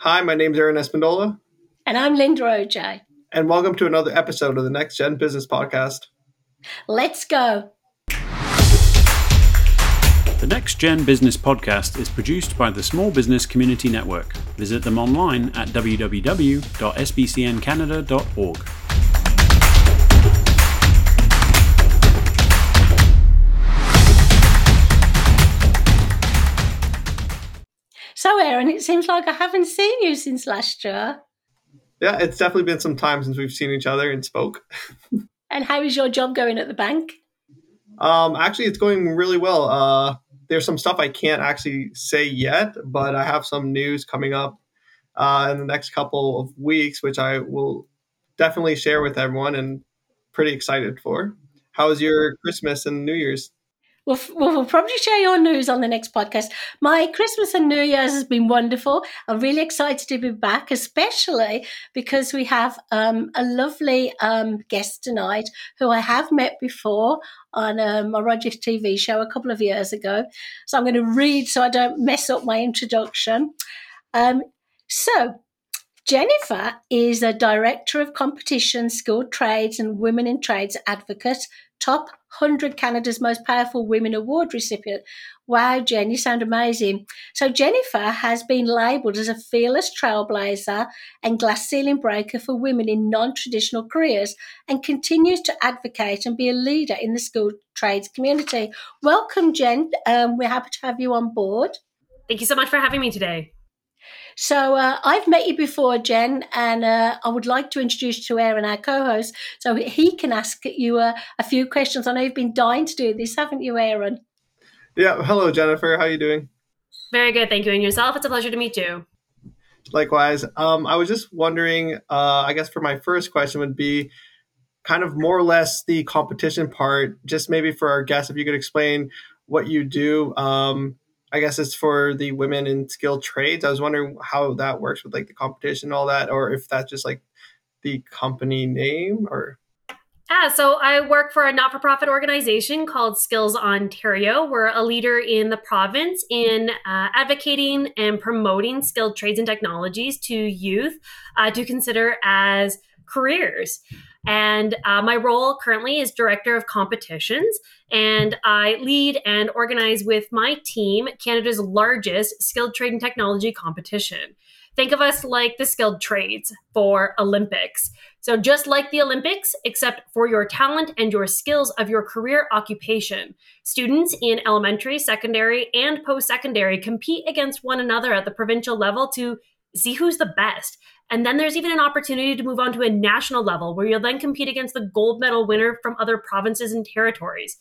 Hi, my name is Aaron Espindola. And I'm Linda OJ. And welcome to another episode of the Next Gen Business Podcast. Let's go. The Next Gen Business Podcast is produced by the Small Business Community Network. Visit them online at www.sbcncanada.org. So, Aaron, it seems like I haven't seen you since last year. Yeah, it's definitely been some time since we've seen each other and spoke. and how is your job going at the bank? Um, actually, it's going really well. Uh, there's some stuff I can't actually say yet, but I have some news coming up uh, in the next couple of weeks, which I will definitely share with everyone and pretty excited for. How was your Christmas and New Year's? We'll, we'll probably share your news on the next podcast. My Christmas and New Year's has been wonderful. I'm really excited to be back, especially because we have um, a lovely um, guest tonight who I have met before on um, a Rogers TV show a couple of years ago. So I'm going to read so I don't mess up my introduction. Um, so, Jennifer is a director of competition, skilled trades, and women in trades advocate top 100 Canada's Most Powerful Women Award recipient. Wow, Jen, you sound amazing. So, Jennifer has been labelled as a fearless trailblazer and glass ceiling breaker for women in non traditional careers and continues to advocate and be a leader in the skilled trades community. Welcome, Jen. Um, we're happy to have you on board. Thank you so much for having me today. So uh, I've met you before, Jen, and uh, I would like to introduce you to Aaron, our co-host, so he can ask you uh, a few questions. I know you've been dying to do this, haven't you, Aaron? Yeah. Hello, Jennifer. How are you doing? Very good, thank you. And yourself? It's a pleasure to meet you. Likewise. Um, I was just wondering. Uh, I guess for my first question would be kind of more or less the competition part. Just maybe for our guests, if you could explain what you do. Um, I guess it's for the women in skilled trades. I was wondering how that works with like the competition and all that, or if that's just like the company name or. Yeah, so I work for a not for profit organization called Skills Ontario. We're a leader in the province in uh, advocating and promoting skilled trades and technologies to youth uh, to consider as careers. And uh, my role currently is director of competitions, and I lead and organize with my team Canada's largest skilled trade and technology competition. Think of us like the skilled trades for Olympics. So, just like the Olympics, except for your talent and your skills of your career occupation, students in elementary, secondary, and post secondary compete against one another at the provincial level to see who's the best and then there's even an opportunity to move on to a national level where you'll then compete against the gold medal winner from other provinces and territories.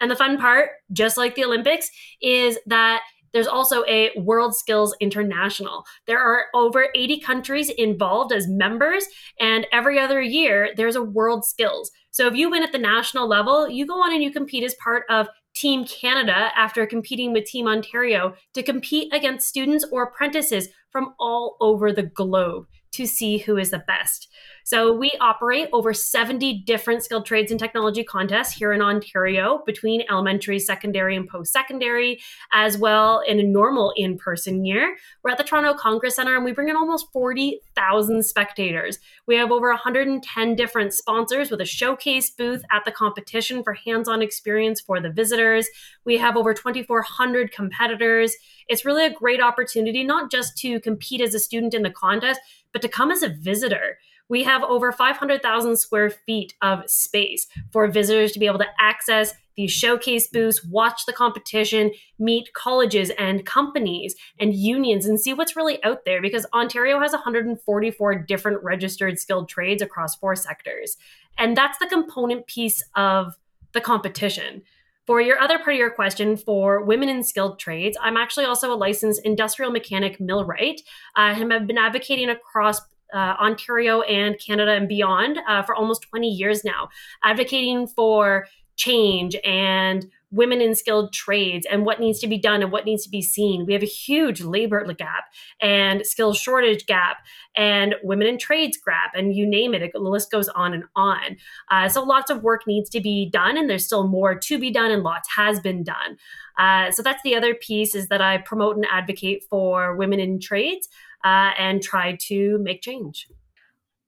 And the fun part, just like the Olympics, is that there's also a World Skills International. There are over 80 countries involved as members, and every other year there's a World Skills. So if you win at the national level, you go on and you compete as part of Team Canada after competing with Team Ontario to compete against students or apprentices from all over the globe to see who is the best. So we operate over 70 different skilled trades and technology contests here in Ontario between elementary, secondary, and post secondary, as well in a normal in person year. We're at the Toronto Congress Centre and we bring in almost 40,000 spectators. We have over 110 different sponsors with a showcase booth at the competition for hands on experience for the visitors. We have over 2,400 competitors. It's really a great opportunity, not just to compete as a student in the contest, but to come as a visitor. We have over 500,000 square feet of space for visitors to be able to access these showcase booths, watch the competition, meet colleges and companies and unions, and see what's really out there because Ontario has 144 different registered skilled trades across four sectors. And that's the component piece of the competition. For your other part of your question, for women in skilled trades, I'm actually also a licensed industrial mechanic millwright. And have been advocating across uh, Ontario and Canada and beyond uh, for almost 20 years now, advocating for change and women in skilled trades and what needs to be done and what needs to be seen. We have a huge labor gap and skill shortage gap and women in trades gap and you name it, the list goes on and on. Uh, so lots of work needs to be done and there's still more to be done and lots has been done. Uh, so that's the other piece is that I promote and advocate for women in trades uh, and try to make change.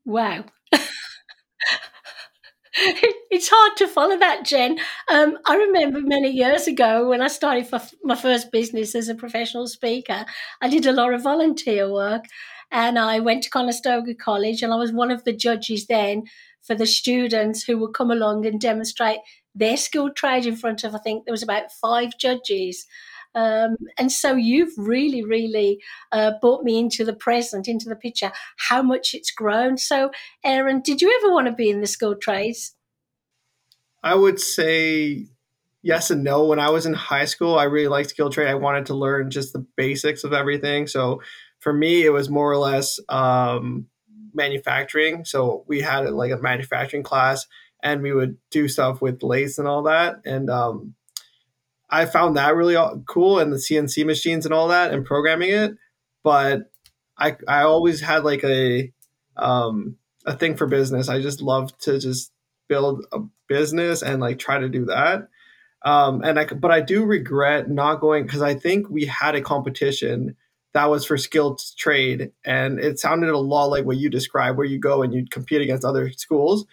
Wow. it's hard to follow that, Jen. Um, I remember many years ago when I started my first business as a professional speaker, I did a lot of volunteer work and I went to Conestoga College and I was one of the judges then for the students who would come along and demonstrate their skilled trade in front of, I think there was about five judges. Um, and so you've really, really uh, brought me into the present, into the picture, how much it's grown. So, Aaron, did you ever want to be in the skilled trades? I would say yes and no. When I was in high school, I really liked skilled trade. I wanted to learn just the basics of everything. So for me, it was more or less um, manufacturing. So we had like a manufacturing class and we would do stuff with lace and all that. And um, I found that really cool and the CNC machines and all that and programming it. But I I always had like a um, a thing for business. I just love to just build a business and like try to do that. Um, and I but I do regret not going because I think we had a competition that was for skilled trade and it sounded a lot like what you described where you go and you compete against other schools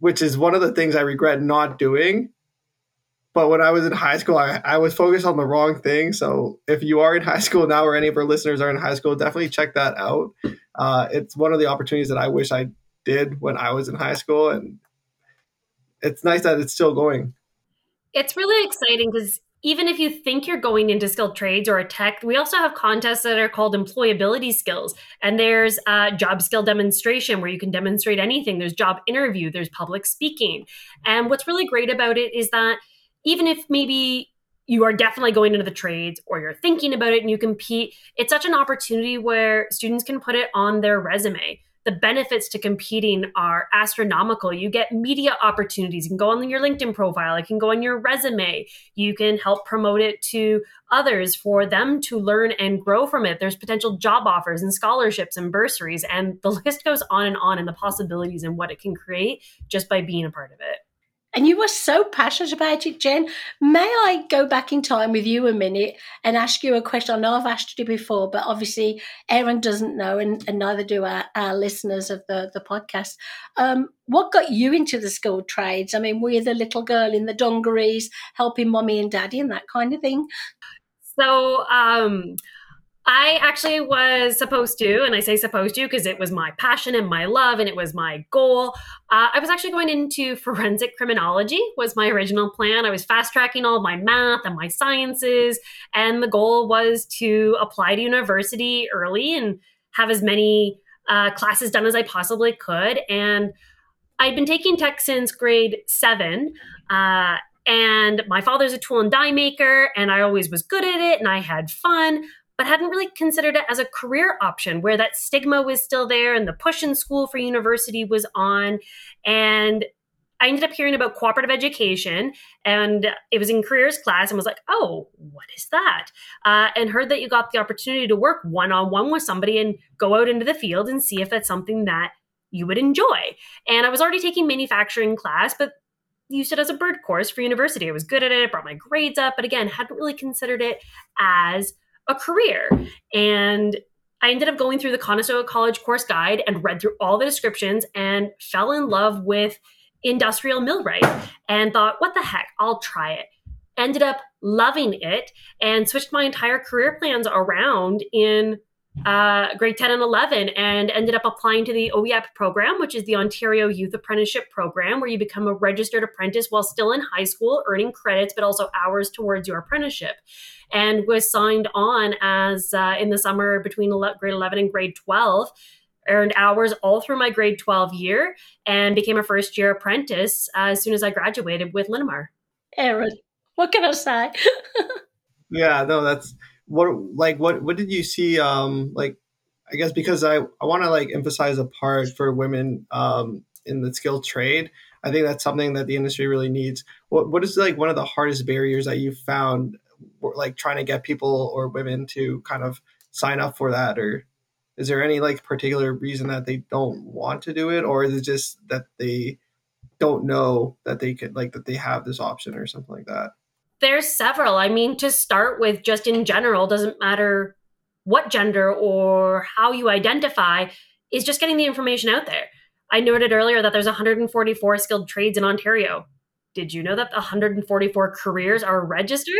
which is one of the things I regret not doing but when I was in high school, I, I was focused on the wrong thing. So if you are in high school now, or any of our listeners are in high school, definitely check that out. Uh, it's one of the opportunities that I wish I did when I was in high school, and it's nice that it's still going. It's really exciting because even if you think you're going into skilled trades or a tech, we also have contests that are called employability skills. And there's a job skill demonstration where you can demonstrate anything. There's job interview, there's public speaking. And what's really great about it is that even if maybe you are definitely going into the trades or you're thinking about it and you compete, it's such an opportunity where students can put it on their resume. The benefits to competing are astronomical. You get media opportunities. You can go on your LinkedIn profile. It can go on your resume. You can help promote it to others for them to learn and grow from it. There's potential job offers and scholarships and bursaries, and the list goes on and on and the possibilities and what it can create just by being a part of it. And you were so passionate about it, Jen. May I go back in time with you a minute and ask you a question? I know I've asked you before, but obviously Aaron doesn't know, and, and neither do our, our, listeners of the, the podcast. Um, what got you into the skilled trades? I mean, were you the little girl in the dungarees helping mommy and daddy and that kind of thing? So, um, I actually was supposed to, and I say supposed to because it was my passion and my love and it was my goal. Uh, I was actually going into forensic criminology was my original plan. I was fast tracking all my math and my sciences, and the goal was to apply to university early and have as many uh, classes done as I possibly could. And I'd been taking tech since grade seven. Uh, and my father's a tool and die maker, and I always was good at it and I had fun but hadn't really considered it as a career option where that stigma was still there and the push in school for university was on. And I ended up hearing about cooperative education and it was in careers class and was like, oh, what is that? Uh, and heard that you got the opportunity to work one on one with somebody and go out into the field and see if that's something that you would enjoy. And I was already taking manufacturing class, but used it as a bird course for university. I was good at it, brought my grades up, but again, hadn't really considered it as a career. And I ended up going through the Conestoga College course guide and read through all the descriptions and fell in love with industrial millwright and thought, what the heck, I'll try it. Ended up loving it and switched my entire career plans around in uh, grade 10 and 11 and ended up applying to the OYAP program, which is the Ontario Youth Apprenticeship Program, where you become a registered apprentice while still in high school, earning credits, but also hours towards your apprenticeship. And was signed on as uh, in the summer between grade 11 and grade 12 earned hours all through my grade 12 year and became a first year apprentice uh, as soon as I graduated with Linamar. Aaron, what can I say? yeah, no, that's what like what what did you see um like i guess because i i want to like emphasize a part for women um in the skilled trade I think that's something that the industry really needs. What what is like one of the hardest barriers that you found, like trying to get people or women to kind of sign up for that, or is there any like particular reason that they don't want to do it, or is it just that they don't know that they could like that they have this option or something like that? There's several. I mean, to start with, just in general, doesn't matter what gender or how you identify, is just getting the information out there. I noted earlier that there's 144 skilled trades in Ontario. Did you know that 144 careers are registered?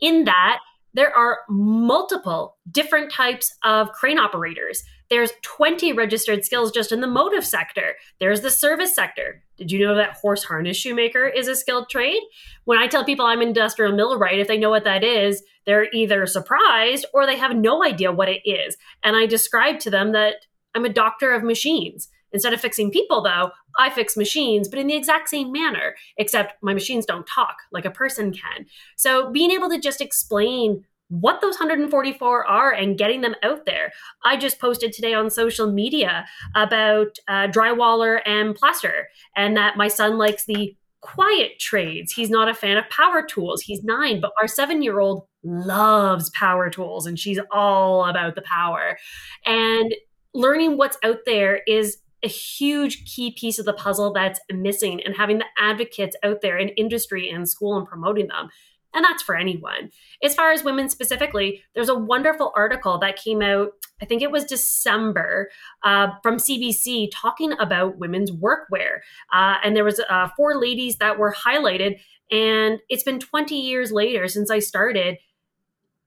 In that, there are multiple different types of crane operators. There's 20 registered skills just in the motive sector. There's the service sector. Did you know that horse harness shoemaker is a skilled trade? When I tell people I'm industrial millwright, if they know what that is, they're either surprised or they have no idea what it is. And I describe to them that I'm a doctor of machines. Instead of fixing people, though, I fix machines, but in the exact same manner, except my machines don't talk like a person can. So being able to just explain what those 144 are and getting them out there. I just posted today on social media about uh, drywaller and plaster, and that my son likes the quiet trades. He's not a fan of power tools. He's nine, but our seven year old loves power tools and she's all about the power. And learning what's out there is a huge key piece of the puzzle that's missing and having the advocates out there in industry and school and promoting them and that's for anyone. As far as women specifically, there's a wonderful article that came out, I think it was December, uh, from CBC talking about women's workwear. Uh, and there was uh, four ladies that were highlighted, and it's been 20 years later since I started,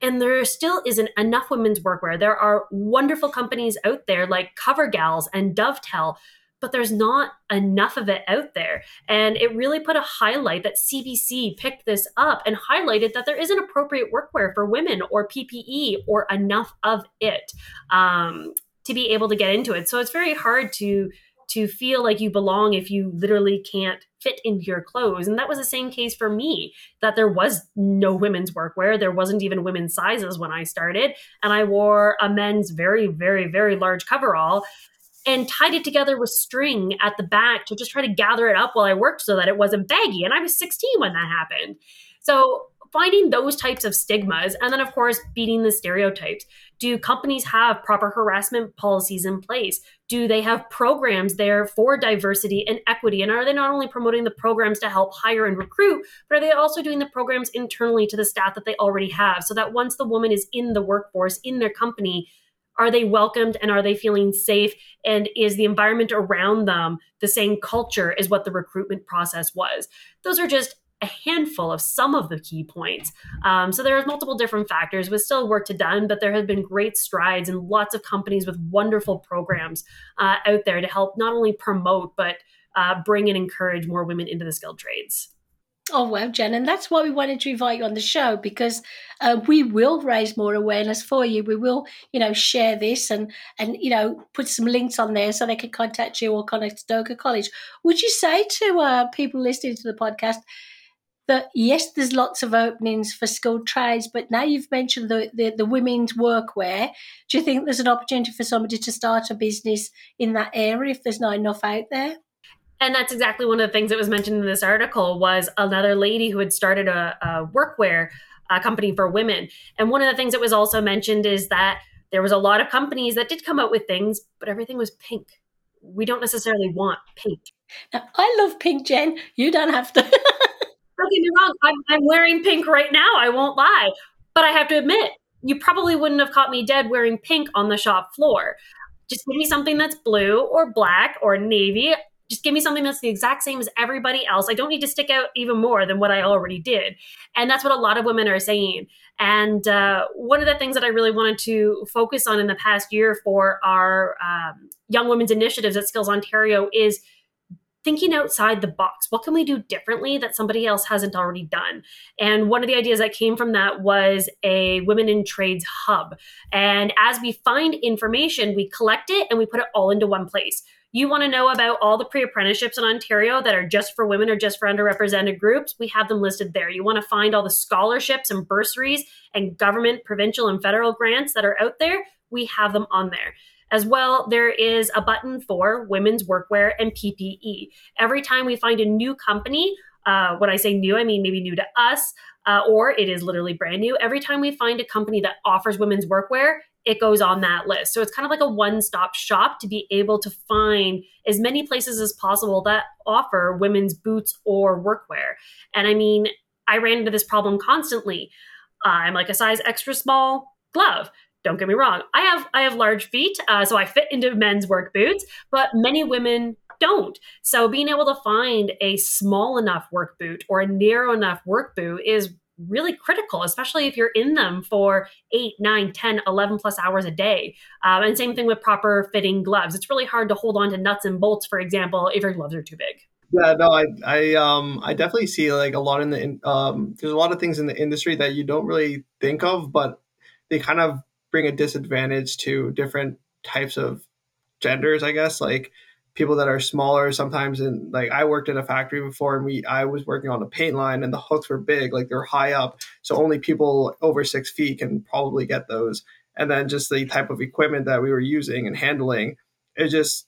and there still isn't enough women's workwear. There are wonderful companies out there like Covergalls and Dovetail, but there's not enough of it out there. And it really put a highlight that CBC picked this up and highlighted that there isn't appropriate workwear for women or PPE or enough of it um, to be able to get into it. So it's very hard to to feel like you belong if you literally can't fit into your clothes. And that was the same case for me, that there was no women's workwear. There wasn't even women's sizes when I started. And I wore a men's very, very, very large coverall and tied it together with string at the back to just try to gather it up while I worked so that it wasn't baggy. And I was 16 when that happened. So finding those types of stigmas and then of course beating the stereotypes do companies have proper harassment policies in place do they have programs there for diversity and equity and are they not only promoting the programs to help hire and recruit but are they also doing the programs internally to the staff that they already have so that once the woman is in the workforce in their company are they welcomed and are they feeling safe and is the environment around them the same culture as what the recruitment process was those are just a handful of some of the key points. Um, so there are multiple different factors with still work to done, but there have been great strides and lots of companies with wonderful programs uh, out there to help not only promote but uh, bring and encourage more women into the skilled trades. Oh well, Jen, and that's why we wanted to invite you on the show because uh, we will raise more awareness for you. We will, you know, share this and and you know put some links on there so they can contact you or contact Stoker College. Would you say to uh, people listening to the podcast that yes, there's lots of openings for skilled trades, but now you've mentioned the, the, the women's workwear. Do you think there's an opportunity for somebody to start a business in that area if there's not enough out there? And that's exactly one of the things that was mentioned in this article was another lady who had started a, a workwear uh, company for women. And one of the things that was also mentioned is that there was a lot of companies that did come out with things but everything was pink. We don't necessarily want pink. Now, i love pink jen. You don't have to. Don't get me wrong. I'm, I'm wearing pink right now. I won't lie. But i have to admit you probably wouldn't have caught me dead wearing pink on the shop floor. Just give me something that's blue or black or navy just give me something that's the exact same as everybody else. I don't need to stick out even more than what I already did. And that's what a lot of women are saying. And uh, one of the things that I really wanted to focus on in the past year for our um, Young Women's Initiatives at Skills Ontario is thinking outside the box. What can we do differently that somebody else hasn't already done? And one of the ideas that came from that was a women in trades hub. And as we find information, we collect it and we put it all into one place. You want to know about all the pre apprenticeships in Ontario that are just for women or just for underrepresented groups? We have them listed there. You want to find all the scholarships and bursaries and government, provincial, and federal grants that are out there? We have them on there. As well, there is a button for women's workwear and PPE. Every time we find a new company, uh, when I say new, I mean maybe new to us, uh, or it is literally brand new. Every time we find a company that offers women's workwear, it goes on that list. So it's kind of like a one stop shop to be able to find as many places as possible that offer women's boots or workwear. And I mean, I ran into this problem constantly. I'm like a size extra small glove. Don't get me wrong. I have I have large feet, uh, so I fit into men's work boots. But many women don't. So being able to find a small enough work boot or a narrow enough work boot is really critical, especially if you're in them for eight, nine, 10, 11 plus hours a day. Um, and same thing with proper fitting gloves. It's really hard to hold on to nuts and bolts, for example, if your gloves are too big. Yeah, no, I, I, um, I definitely see like a lot in the, um, there's a lot of things in the industry that you don't really think of, but they kind of bring a disadvantage to different types of genders, I guess. Like, people that are smaller sometimes and like I worked in a factory before and we I was working on a paint line and the hooks were big like they're high up so only people over six feet can probably get those. And then just the type of equipment that we were using and handling is just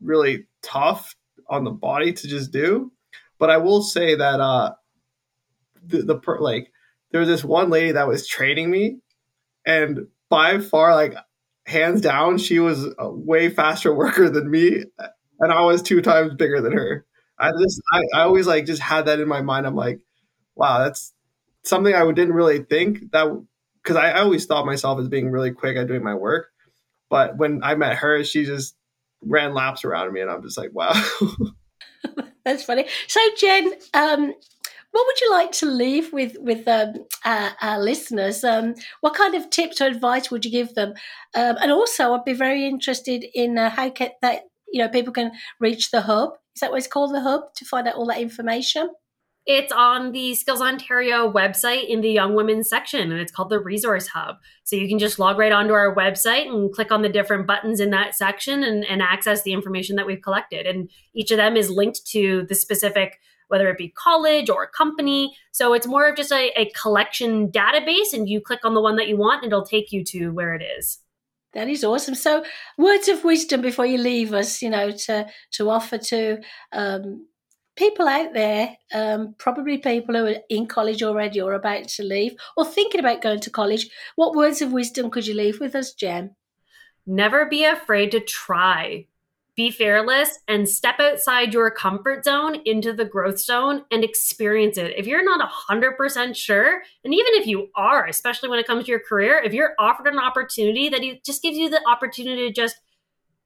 really tough on the body to just do. But I will say that uh the, the per, like there was this one lady that was training me and by far like hands down she was a way faster worker than me and I was two times bigger than her. I just, I, I always like just had that in my mind. I'm like, wow, that's something I didn't really think that because I, I always thought myself as being really quick at doing my work. But when I met her, she just ran laps around me, and I'm just like, wow. That's funny. So, Jen, um, what would you like to leave with with um, our, our, listeners? Um, what kind of tips or advice would you give them? Um, and also, I'd be very interested in uh, how can, that you know people can reach the hub. Is that what it's called, the hub, to find out all that information? It's on the Skills Ontario website in the Young Women section, and it's called the Resource Hub. So you can just log right onto our website and click on the different buttons in that section and, and access the information that we've collected. And each of them is linked to the specific, whether it be college or company. So it's more of just a, a collection database, and you click on the one that you want, and it'll take you to where it is. That is awesome. So, words of wisdom before you leave us, you know, to to offer to um, people out there, um, probably people who are in college already or about to leave or thinking about going to college. What words of wisdom could you leave with us, Jen? Never be afraid to try be fearless and step outside your comfort zone into the growth zone and experience it. If you're not 100% sure, and even if you are, especially when it comes to your career, if you're offered an opportunity that just gives you the opportunity to just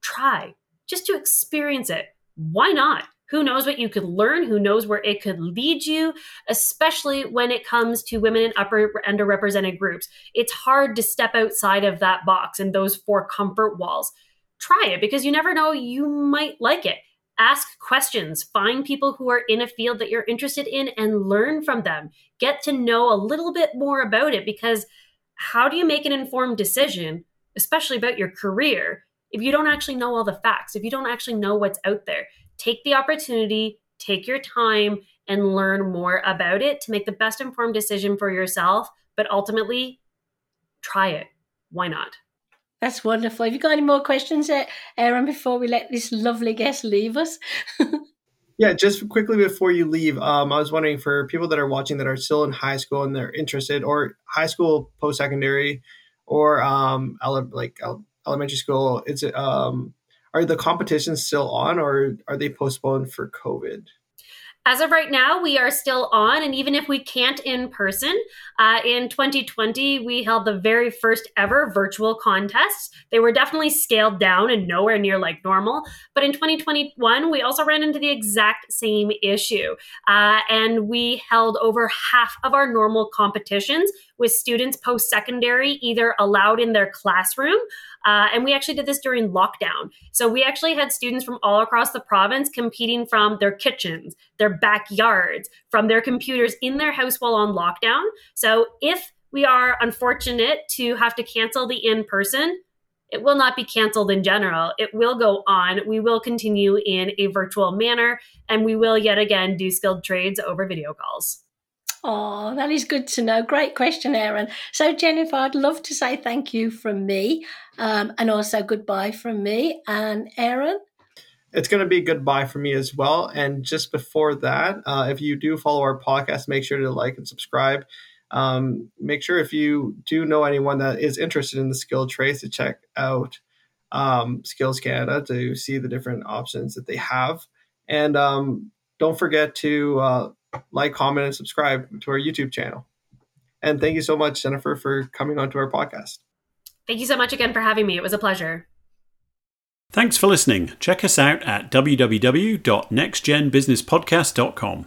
try, just to experience it, why not? Who knows what you could learn? Who knows where it could lead you, especially when it comes to women in upper underrepresented groups. It's hard to step outside of that box and those four comfort walls try it because you never know, you might like it. Ask questions, find people who are in a field that you're interested in and learn from them. Get to know a little bit more about it because how do you make an informed decision, especially about your career, if you don't actually know all the facts, if you don't actually know what's out there? Take the opportunity, take your time, and learn more about it to make the best informed decision for yourself. But ultimately, try it. Why not? That's wonderful. Have you got any more questions, Aaron, before we let this lovely guest leave us? yeah, just quickly before you leave, um, I was wondering for people that are watching that are still in high school and they're interested, or high school, post secondary, or um, ele- like elementary school, is it um, are the competitions still on, or are they postponed for COVID? As of right now, we are still on, and even if we can't in person, uh, in 2020, we held the very first ever virtual contests. They were definitely scaled down and nowhere near like normal. But in 2021, we also ran into the exact same issue. Uh, and we held over half of our normal competitions with students post secondary either allowed in their classroom. Uh, and we actually did this during lockdown. So we actually had students from all across the province competing from their kitchens, their backyards, from their computers in their house while on lockdown. So if we are unfortunate to have to cancel the in person, it will not be canceled in general. It will go on. We will continue in a virtual manner and we will yet again do skilled trades over video calls. Oh, that is good to know. Great question, Aaron. So, Jennifer, I'd love to say thank you from me um, and also goodbye from me. And Aaron? It's going to be goodbye for me as well. And just before that, uh, if you do follow our podcast, make sure to like and subscribe. Um, make sure if you do know anyone that is interested in the skilled trades to check out um, Skills Canada to see the different options that they have. And um, don't forget to uh, like, comment, and subscribe to our YouTube channel. And thank you so much, Jennifer, for coming onto our podcast. Thank you so much again for having me. It was a pleasure. Thanks for listening. Check us out at www.nextgenbusinesspodcast.com.